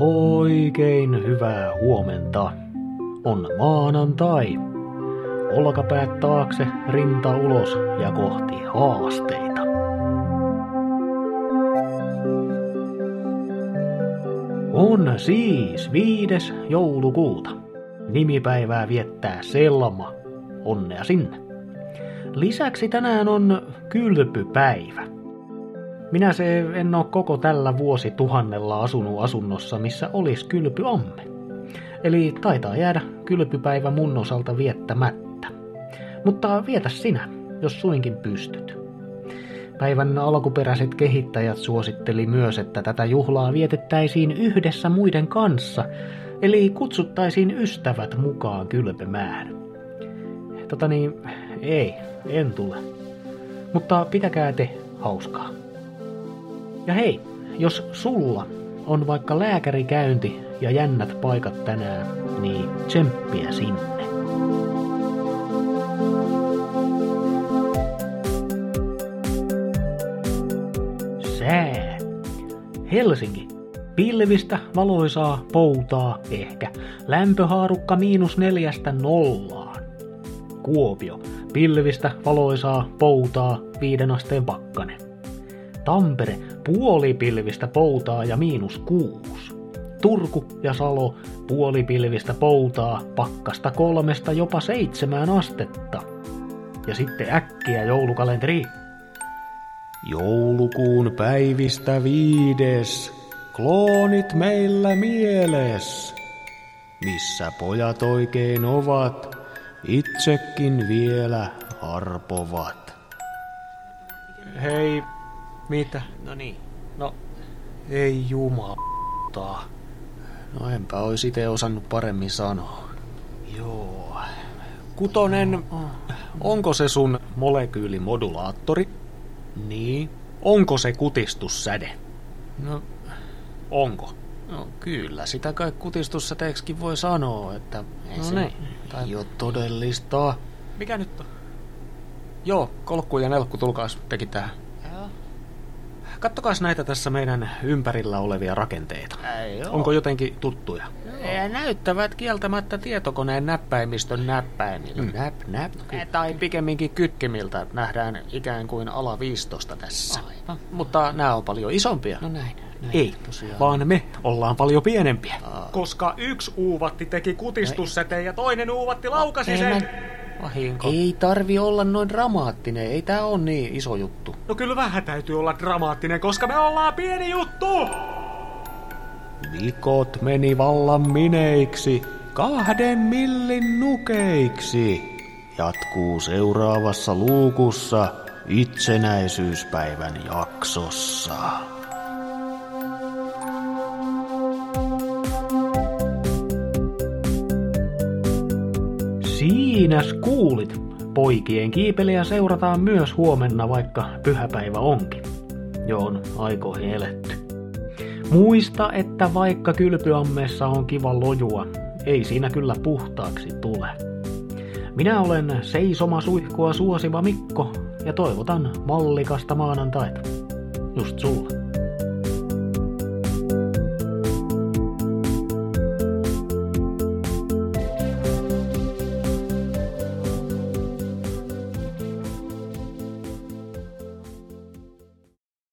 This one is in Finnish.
Oikein hyvää huomenta. On maanantai. Olkapäät taakse, rinta ulos ja kohti haasteita. On siis viides joulukuuta. Nimipäivää viettää Selma. Onnea sinne. Lisäksi tänään on kylpypäivä. Minä se en ole koko tällä vuosi tuhannella asunut asunnossa, missä olisi kylpyamme. Eli taitaa jäädä kylpypäivä mun osalta viettämättä. Mutta vietä sinä, jos suinkin pystyt. Päivän alkuperäiset kehittäjät suositteli myös, että tätä juhlaa vietettäisiin yhdessä muiden kanssa, eli kutsuttaisiin ystävät mukaan kylpemään. Tota niin, ei, en tule. Mutta pitäkää te hauskaa. Ja hei, jos sulla on vaikka lääkärikäynti ja jännät paikat tänään, niin tsemppiä sinne. Sää. Helsinki. Pilvistä, valoisaa, poutaa, ehkä. Lämpöhaarukka miinus neljästä nollaan. Kuopio. Pilvistä, valoisaa, poutaa, viiden asteen pakkanen. Tampere puolipilvistä poutaa ja miinus kuusi. Turku ja Salo puolipilvistä poutaa pakkasta kolmesta jopa seitsemään astetta. Ja sitten äkkiä joulukalenteri. Joulukuun päivistä viides, kloonit meillä mieles. Missä pojat oikein ovat, itsekin vielä arpovat. Hei, mitä? No niin. No, ei jumalta. No enpä ois ite osannut paremmin sanoa. Joo. Kutonen, onko se sun molekyylimodulaattori? Niin. Onko se kutistussäde? No, onko? No kyllä, sitä kai kutistussäteeksikin voi sanoa, että... Ei no se- niin, ei ole todellista. Mikä nyt on? Joo, kolkku ja nelkku, tulkaas tekin tähän. Joo. Kattokaas näitä tässä meidän ympärillä olevia rakenteita. Ei. Onko jotenkin tuttuja? Ja näyttävät kieltämättä tietokoneen näppäimistön näppäimillä. Mm. Näp, näp. Tai pikemminkin kytkimiltä nähdään ikään kuin ala 15 tässä. Aivan. Mutta nämä on paljon isompia. No näin. näin Ei, tosiaan. vaan me ollaan paljon pienempiä. Aa. Koska yksi uuvatti teki kutistussäteen ja toinen uuvatti laukasi Ei sen. mä- Vahinko. Ei tarvi olla noin dramaattinen, ei tää on niin iso juttu. No kyllä vähän täytyy olla dramaattinen, koska me ollaan pieni juttu! Vikot meni vallan mineiksi, kahden millin nukeiksi. Jatkuu seuraavassa luukussa itsenäisyyspäivän jaksossa. Siinäs kuulit. Poikien kiipeliä seurataan myös huomenna, vaikka pyhäpäivä onkin. Jo on aikoihin eletty. Muista, että vaikka kylpyammeessa on kiva lojua, ei siinä kyllä puhtaaksi tule. Minä olen seisomasuihkua suosiva Mikko ja toivotan mallikasta maanantaita. Just sulle.